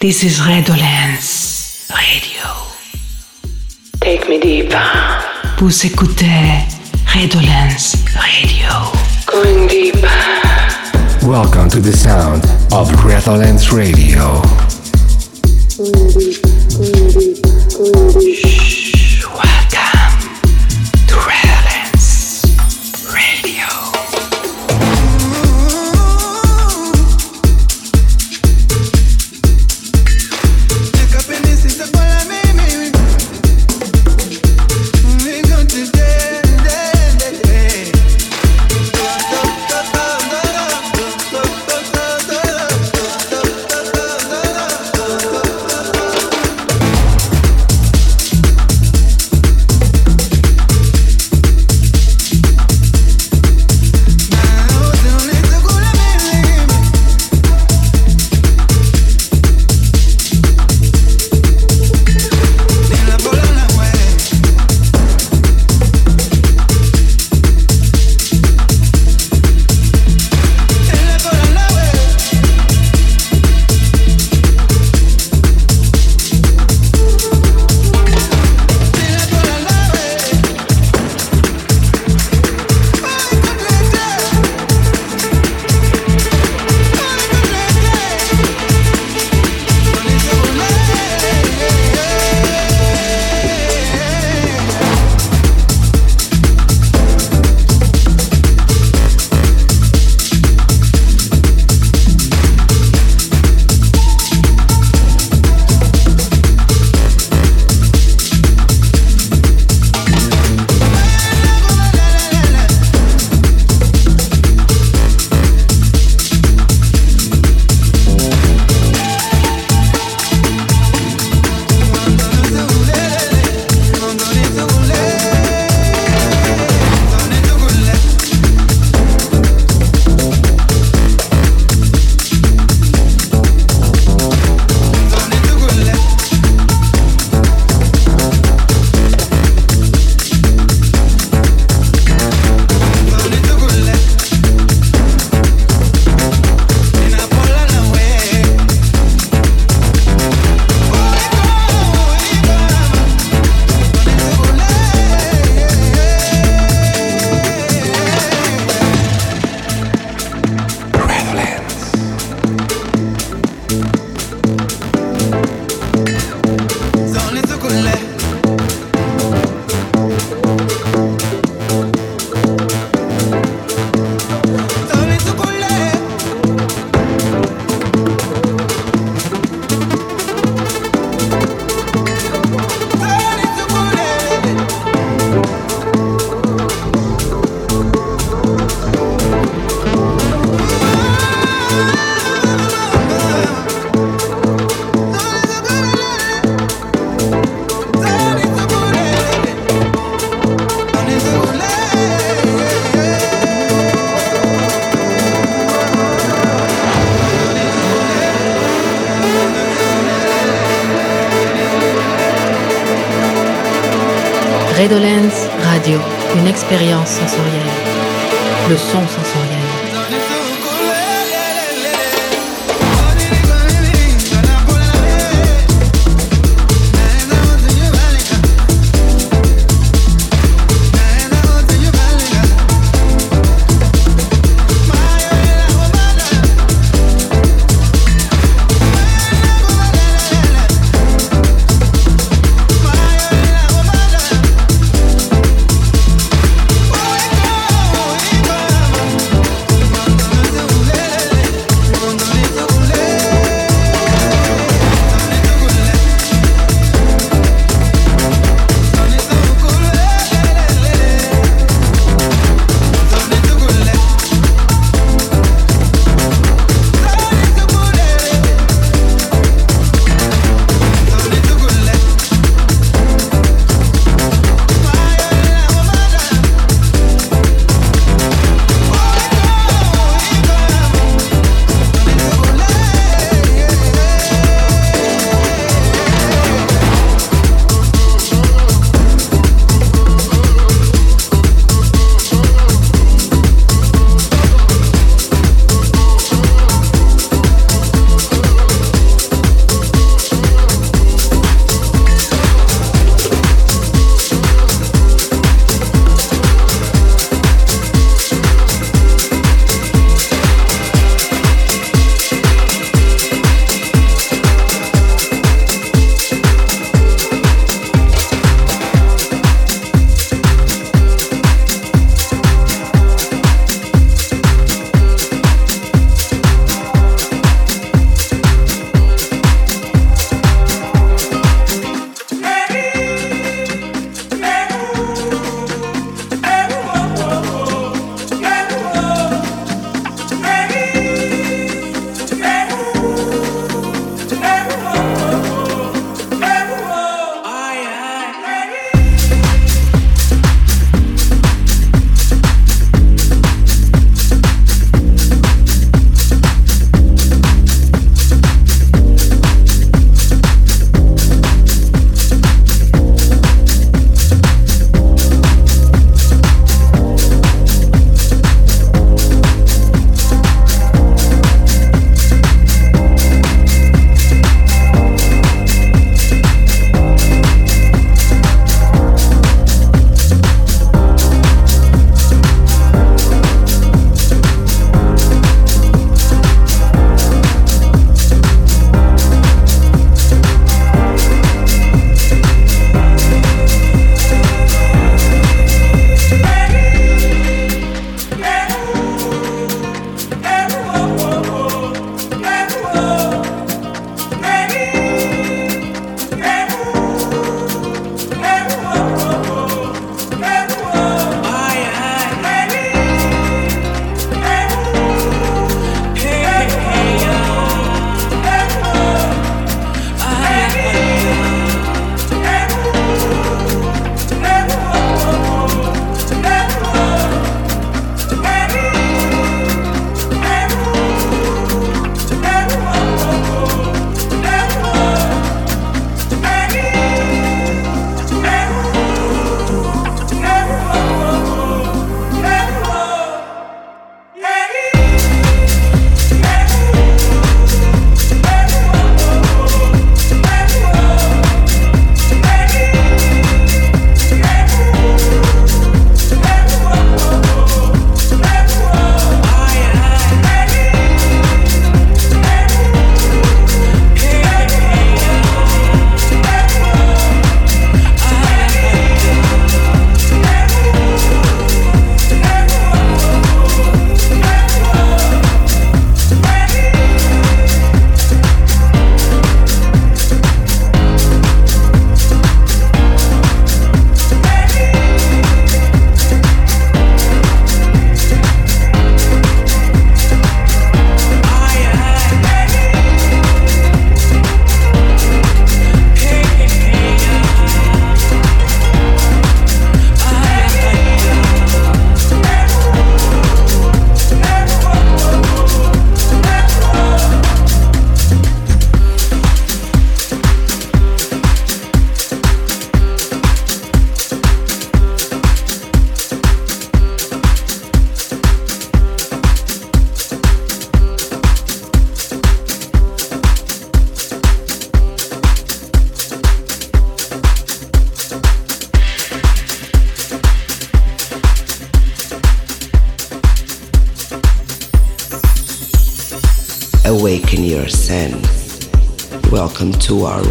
This is Redolence Radio. Take me deeper. Vous écoutez Redolence Radio. Going deeper. Welcome to the sound of Redolence Radio. Redolence expérience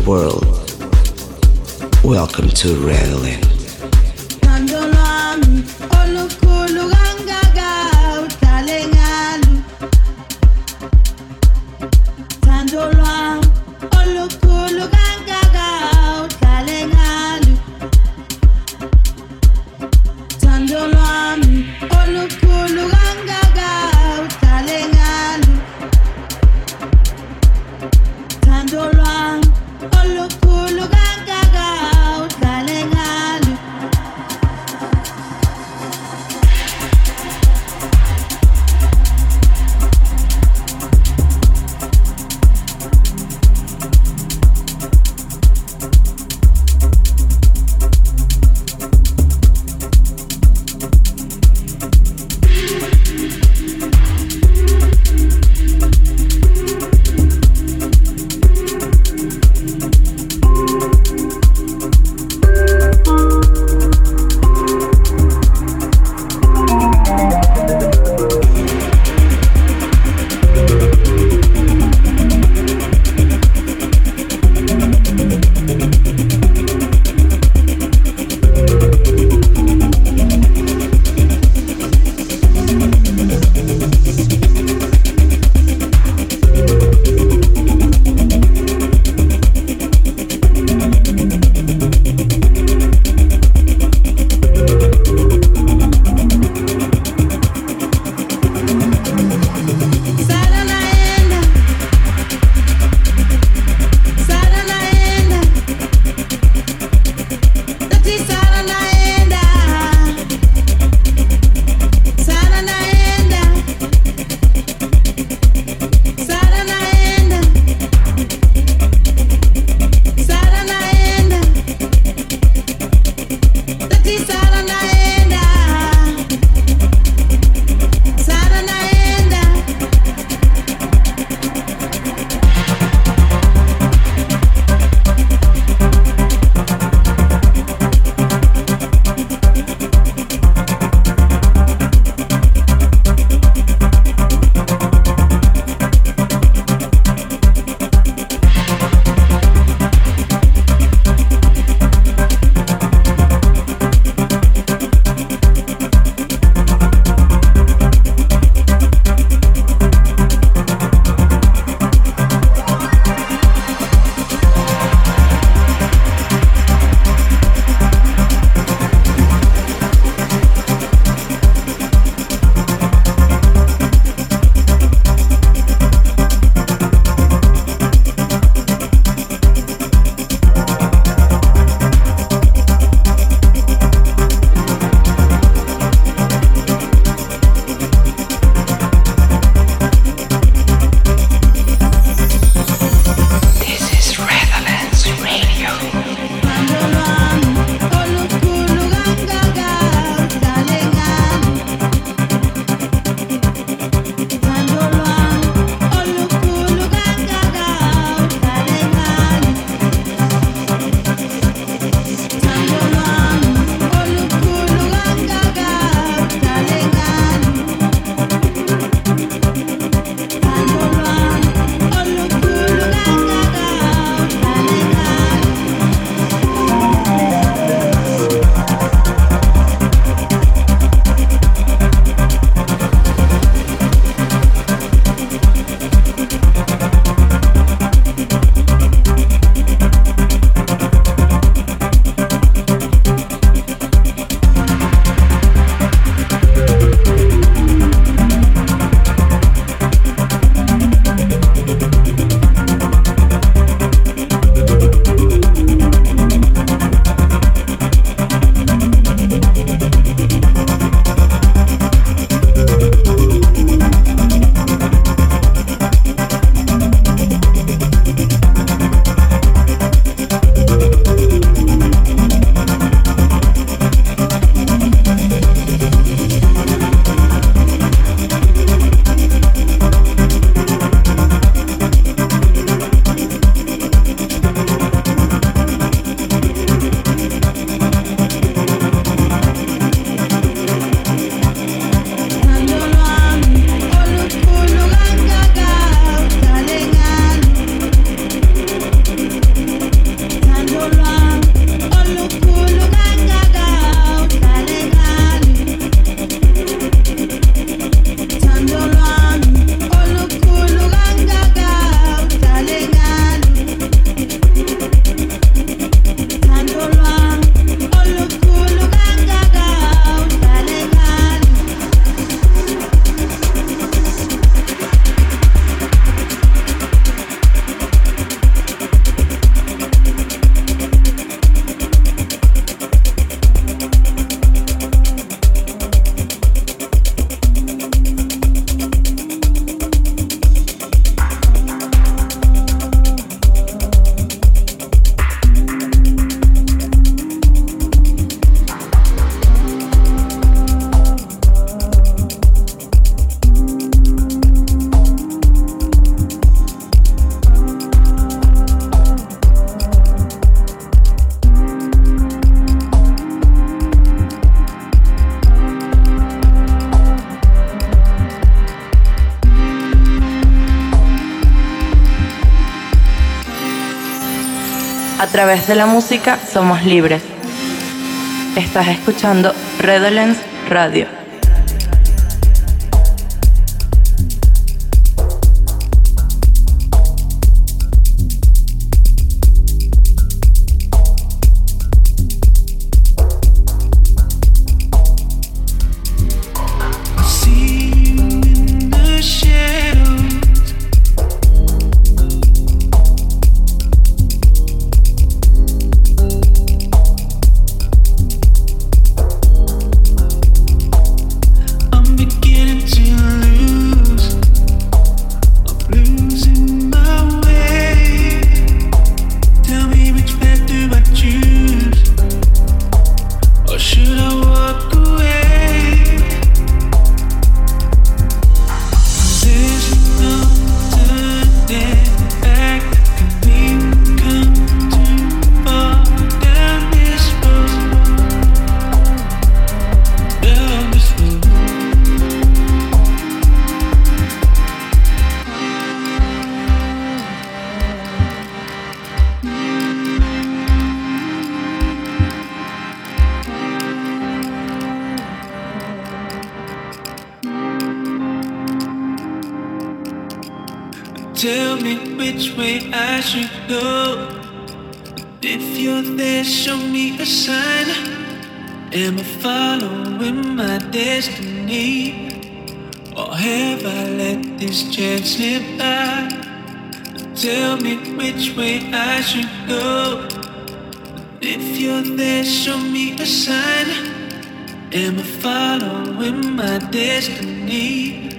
world. través de la música somos libres. Estás escuchando Redolence Radio. Or have I let this chance slip by? Tell me which way I should go. If you're there, show me a sign. Am I following my destiny?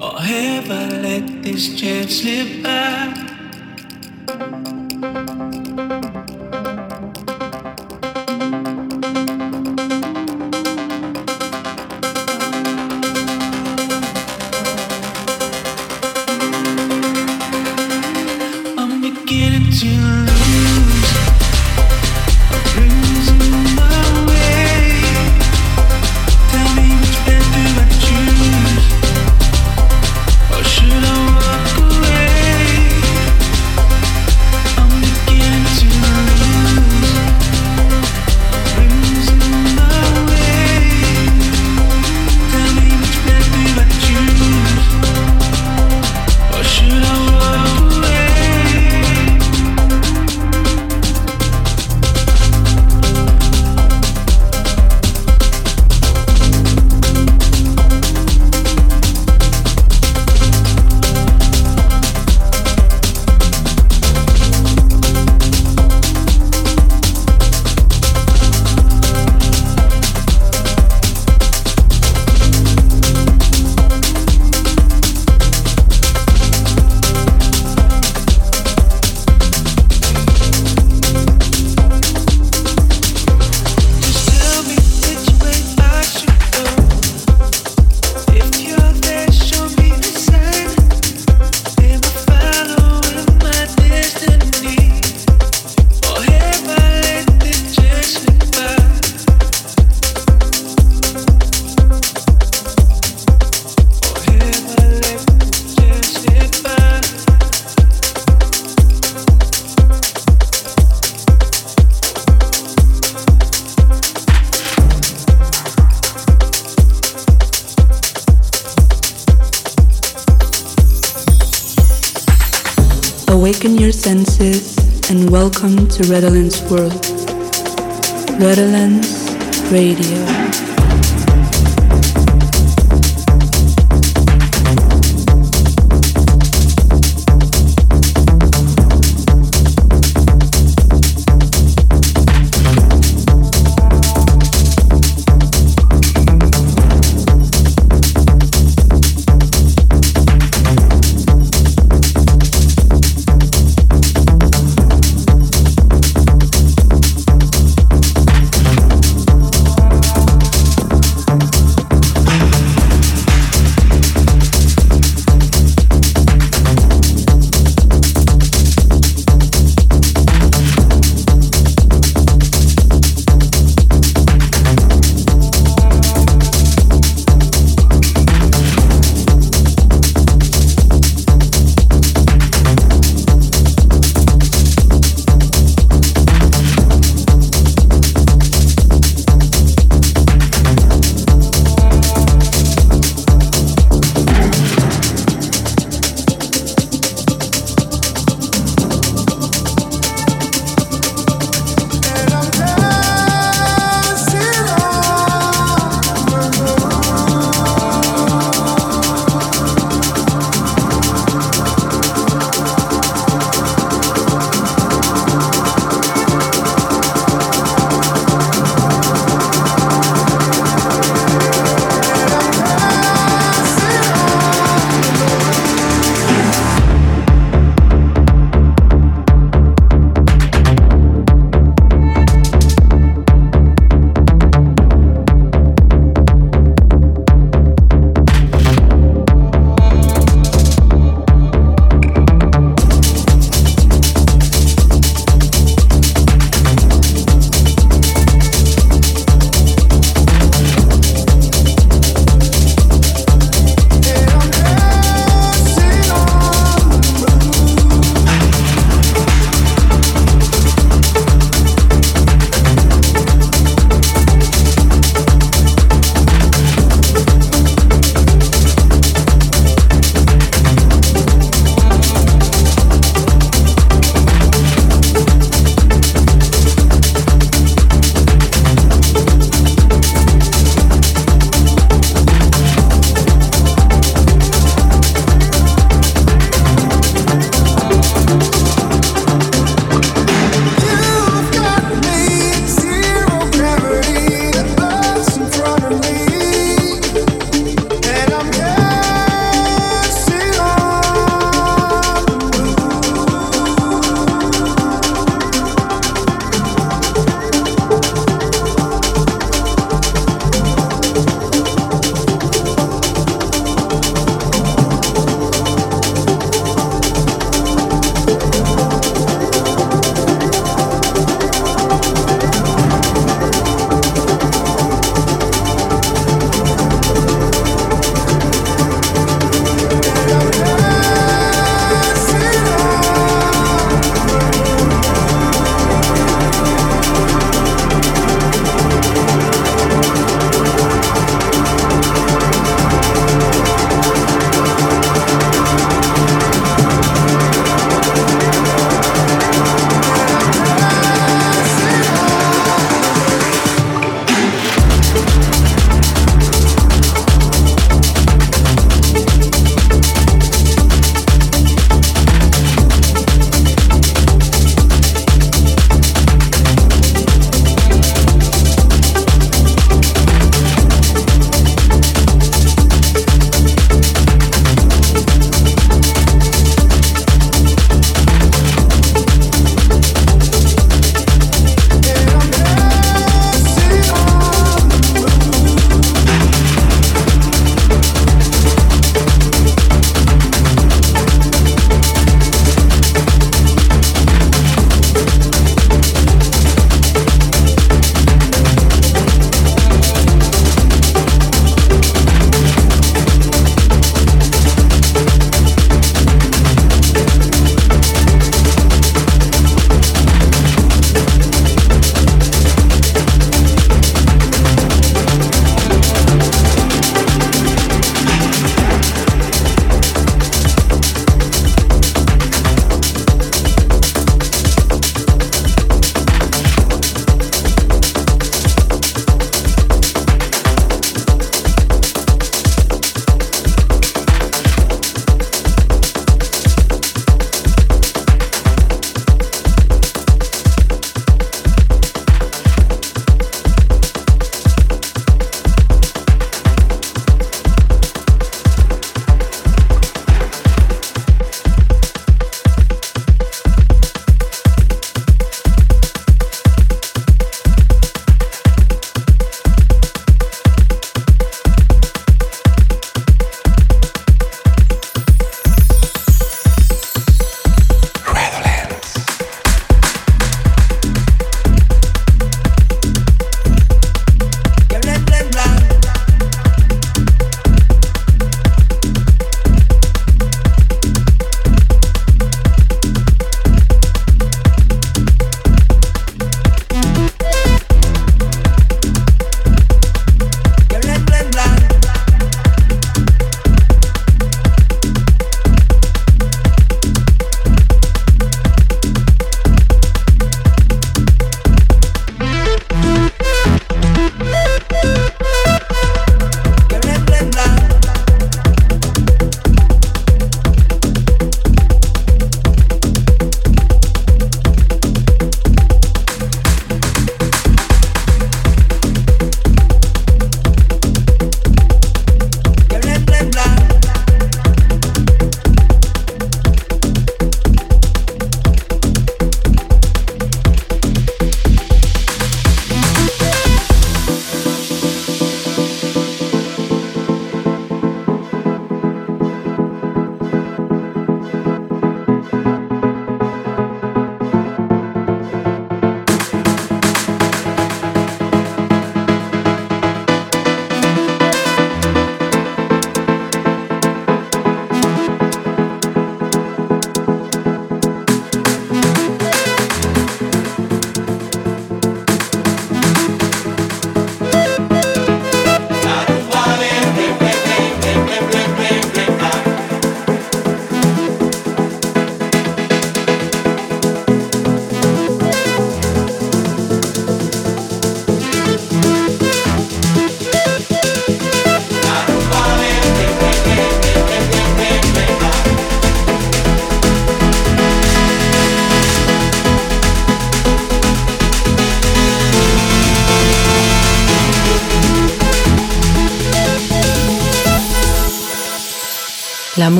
Or have I let this chance slip by? Welcome to Redolence World. Redolence Radio.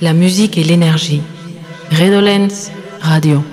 La musique est l'énergie. Redolence Radio.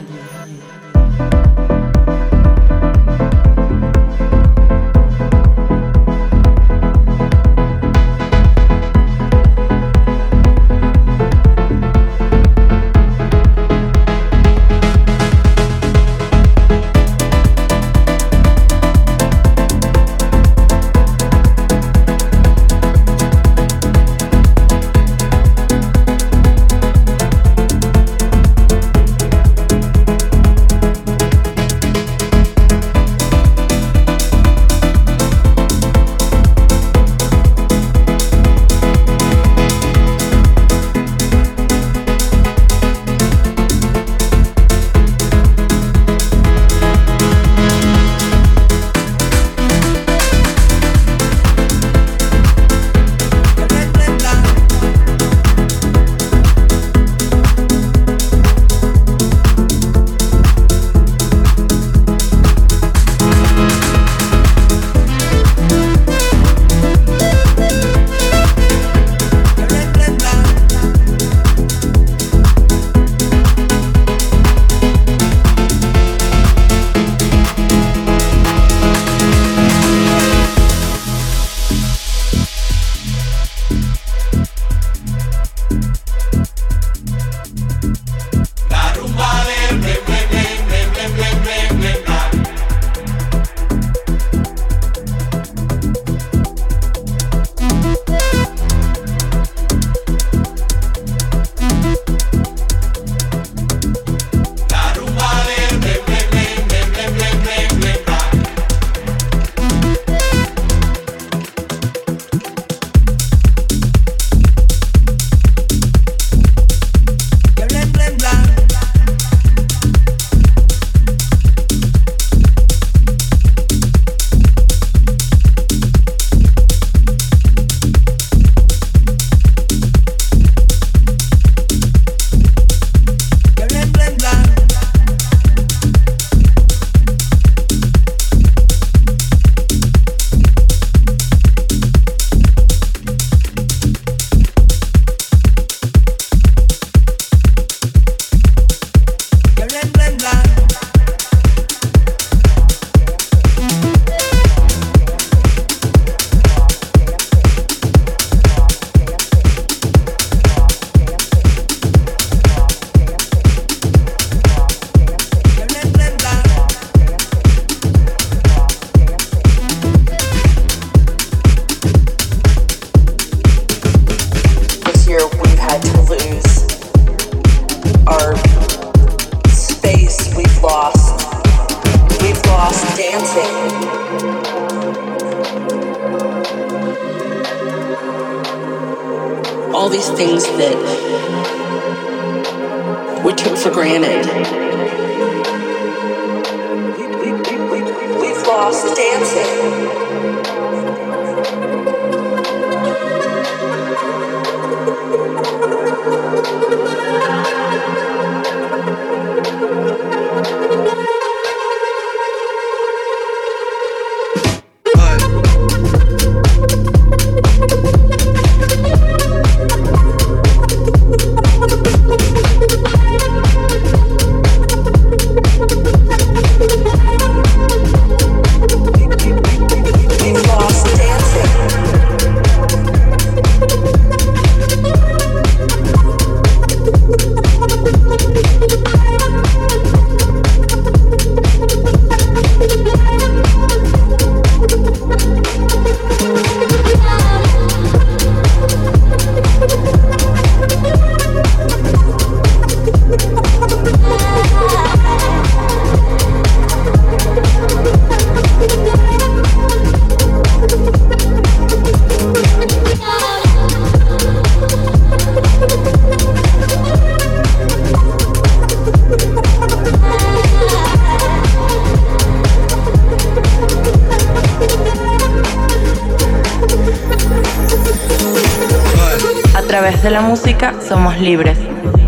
través de la música somos libres.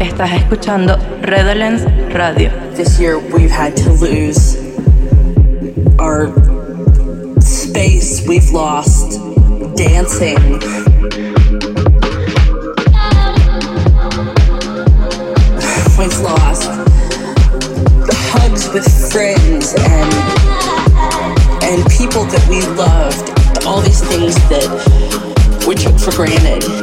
Estás escuchando Redolence Radio. This year we've had to lose our space. We've lost dancing. We've lost the hugs with friends and and people that we loved. All these things that we took for granted.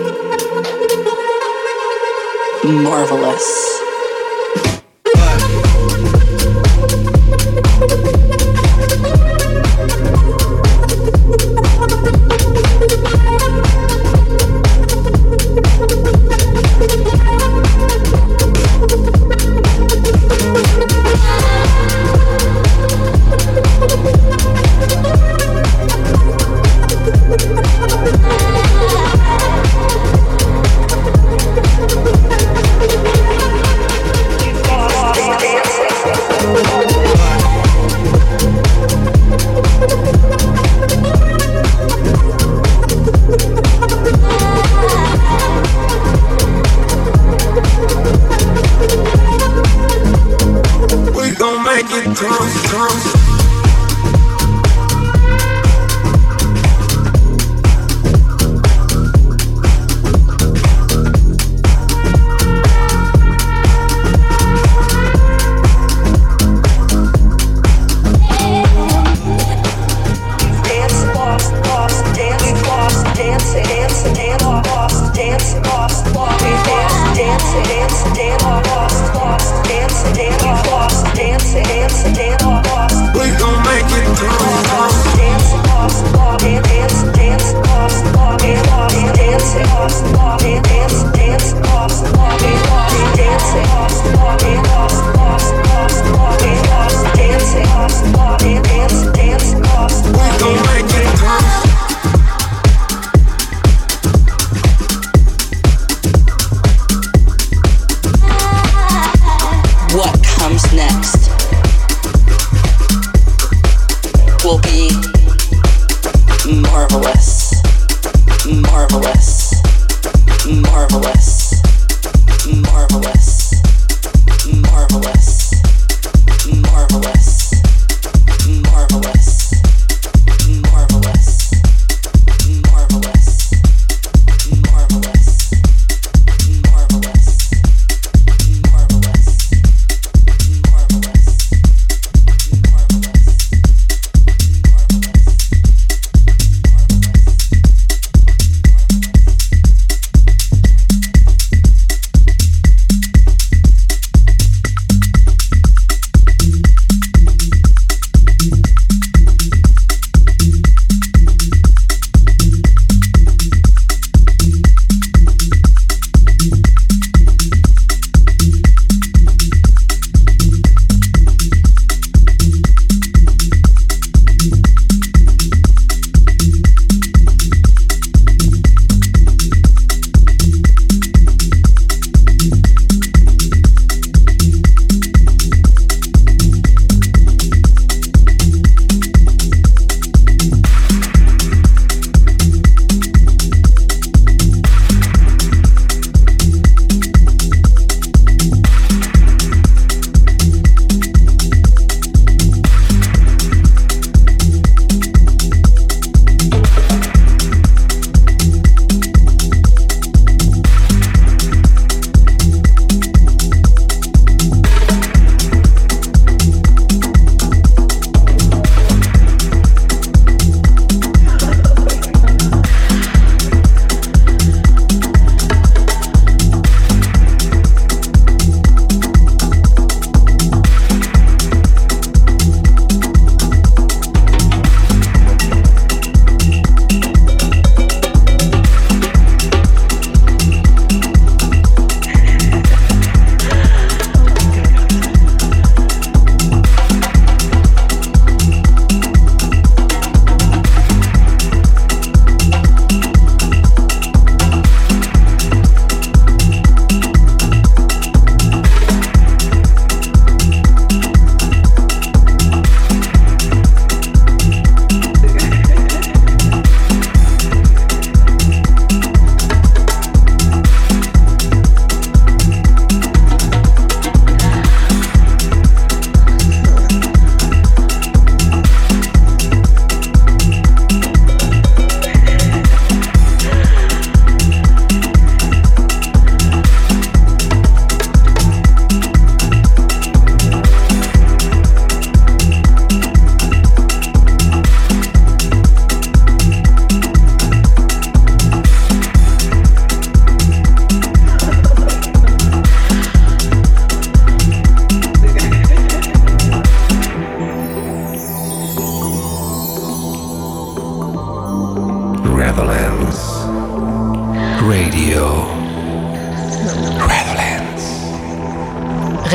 marvelous. drums, drums.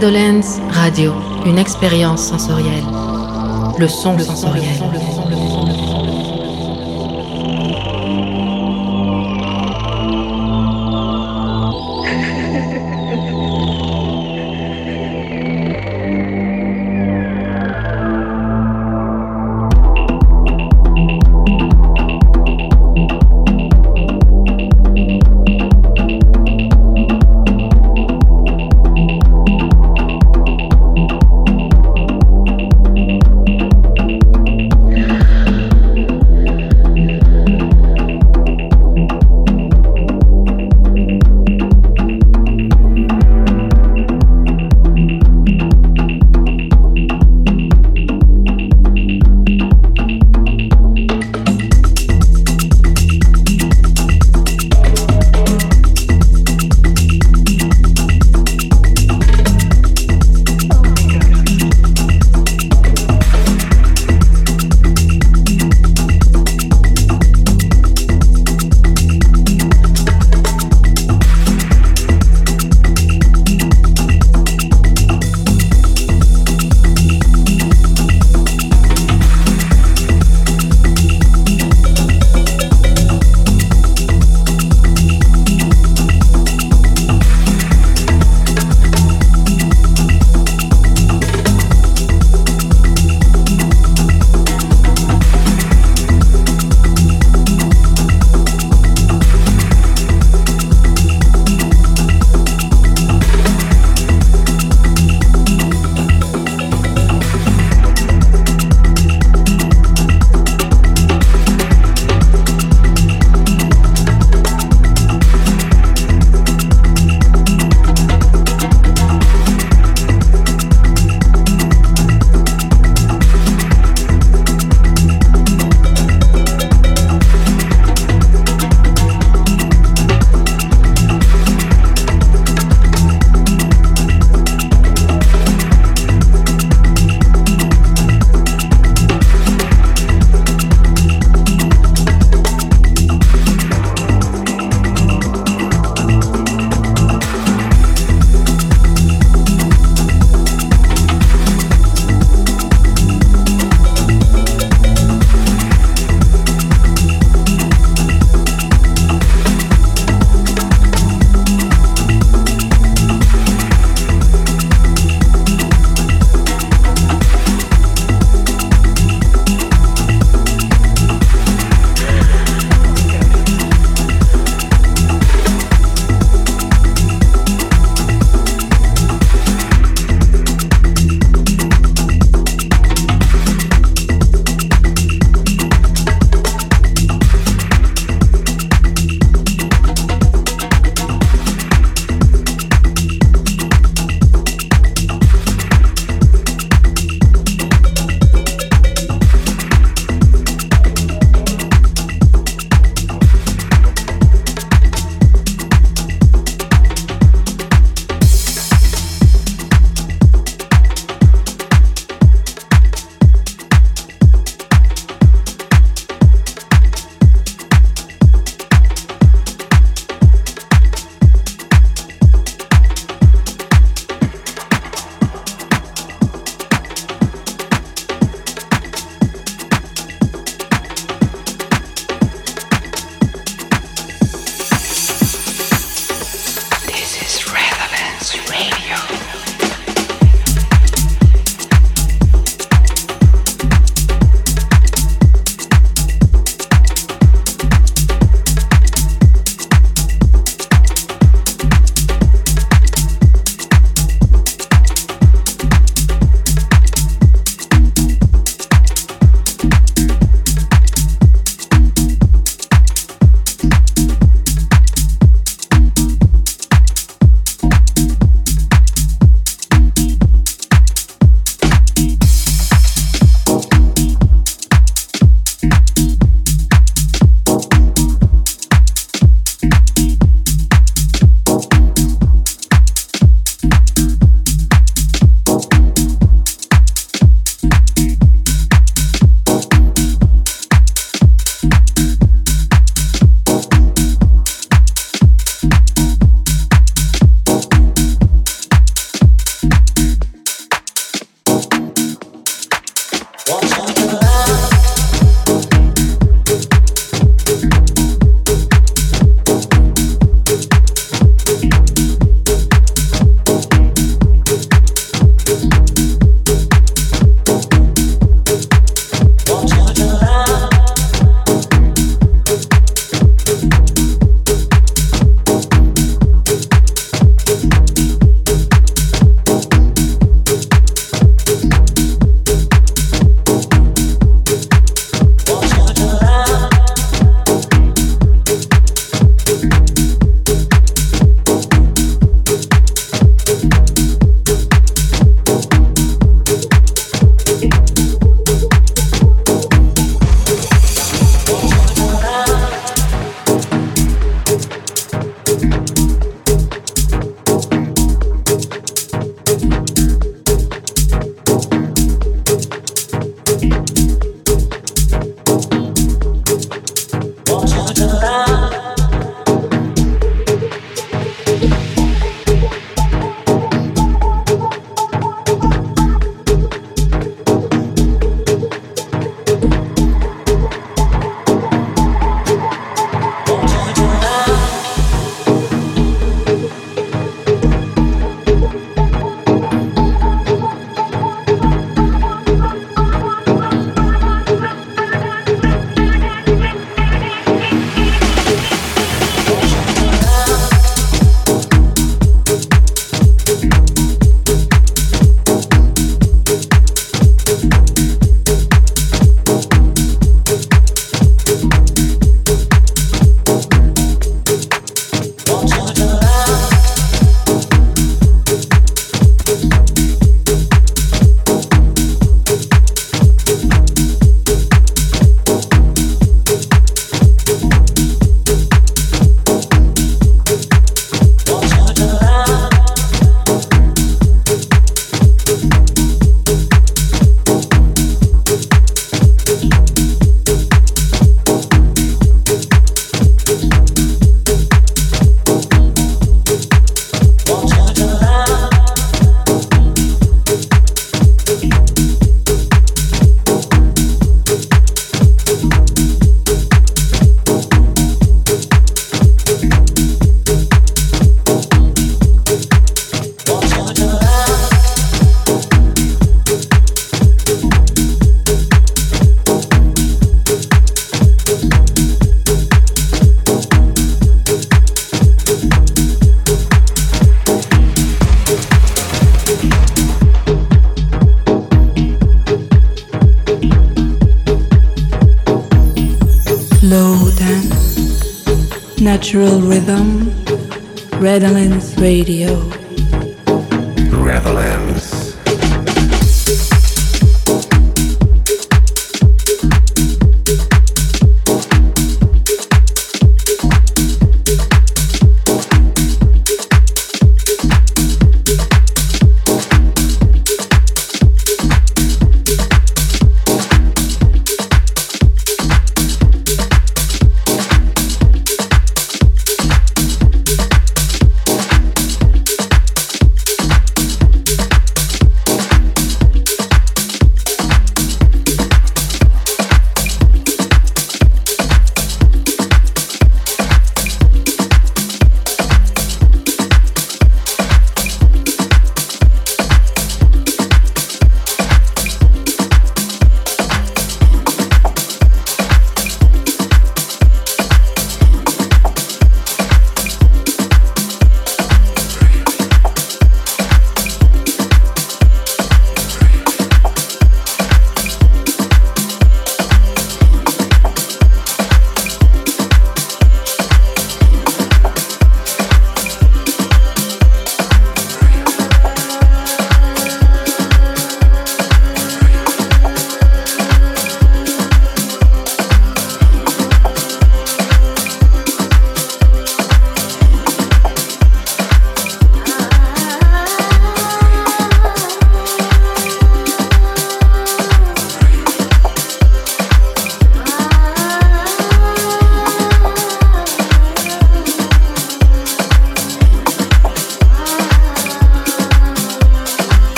Radio, une expérience sensorielle. Le son, le sensoriel. Son, le son, le son,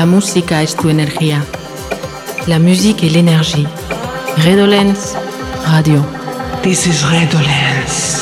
La música es tu energía. La musique est l'énergie. Redolence Radio. This is Redolence.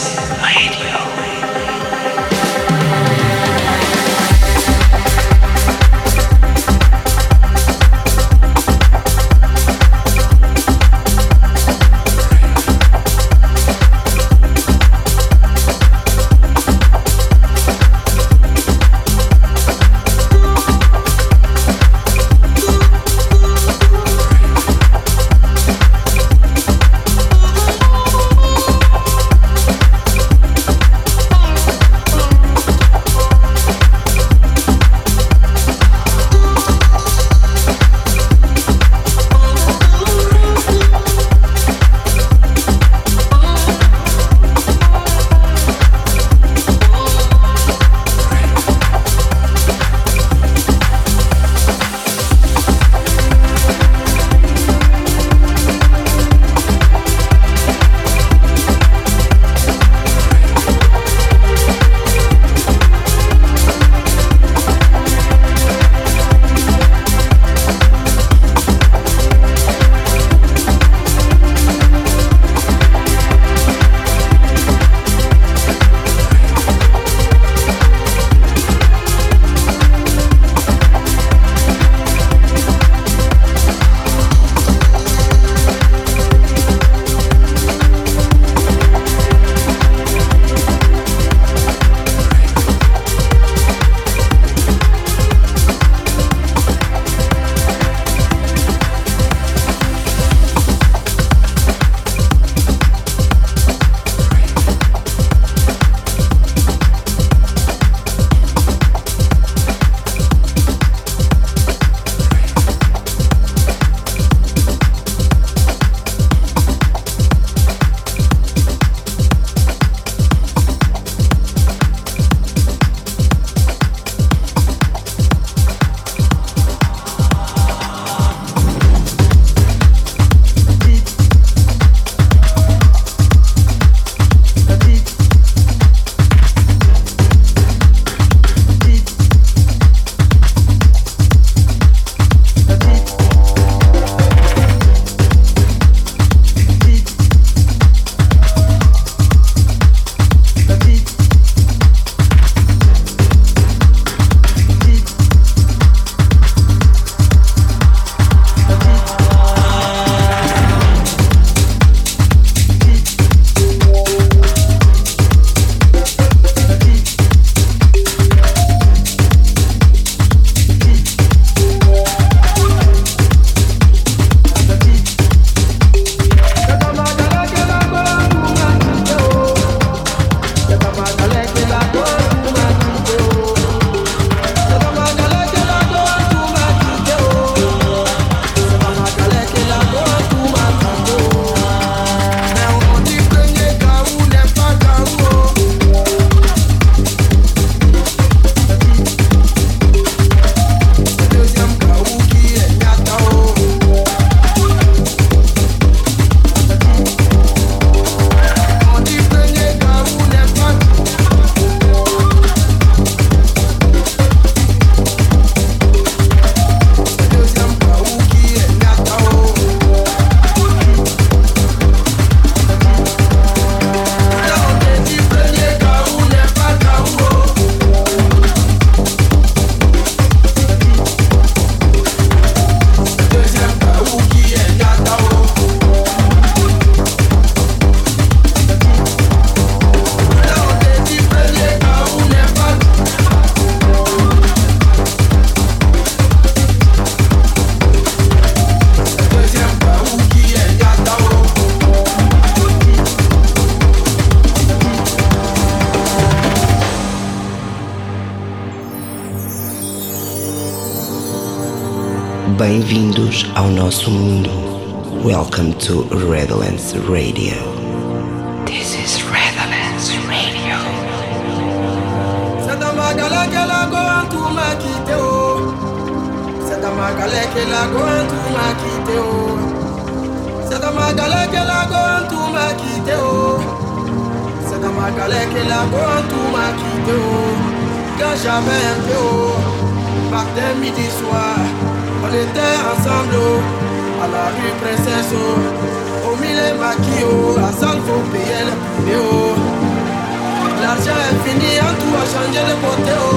do.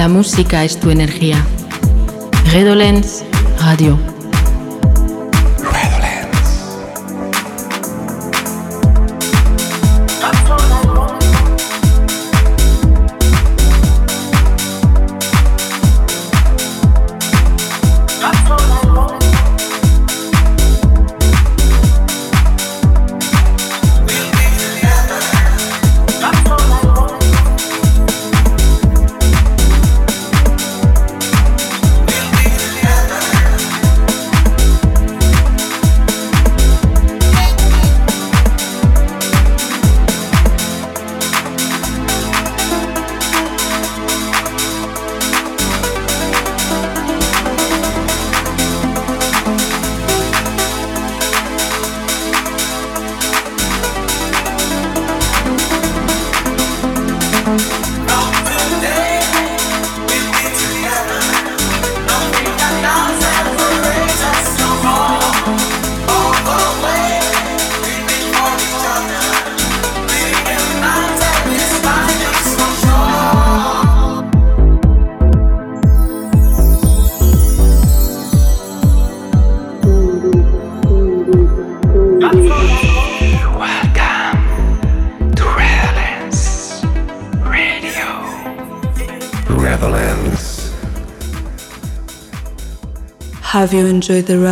La música es tu energía. Redolence Radio. the right.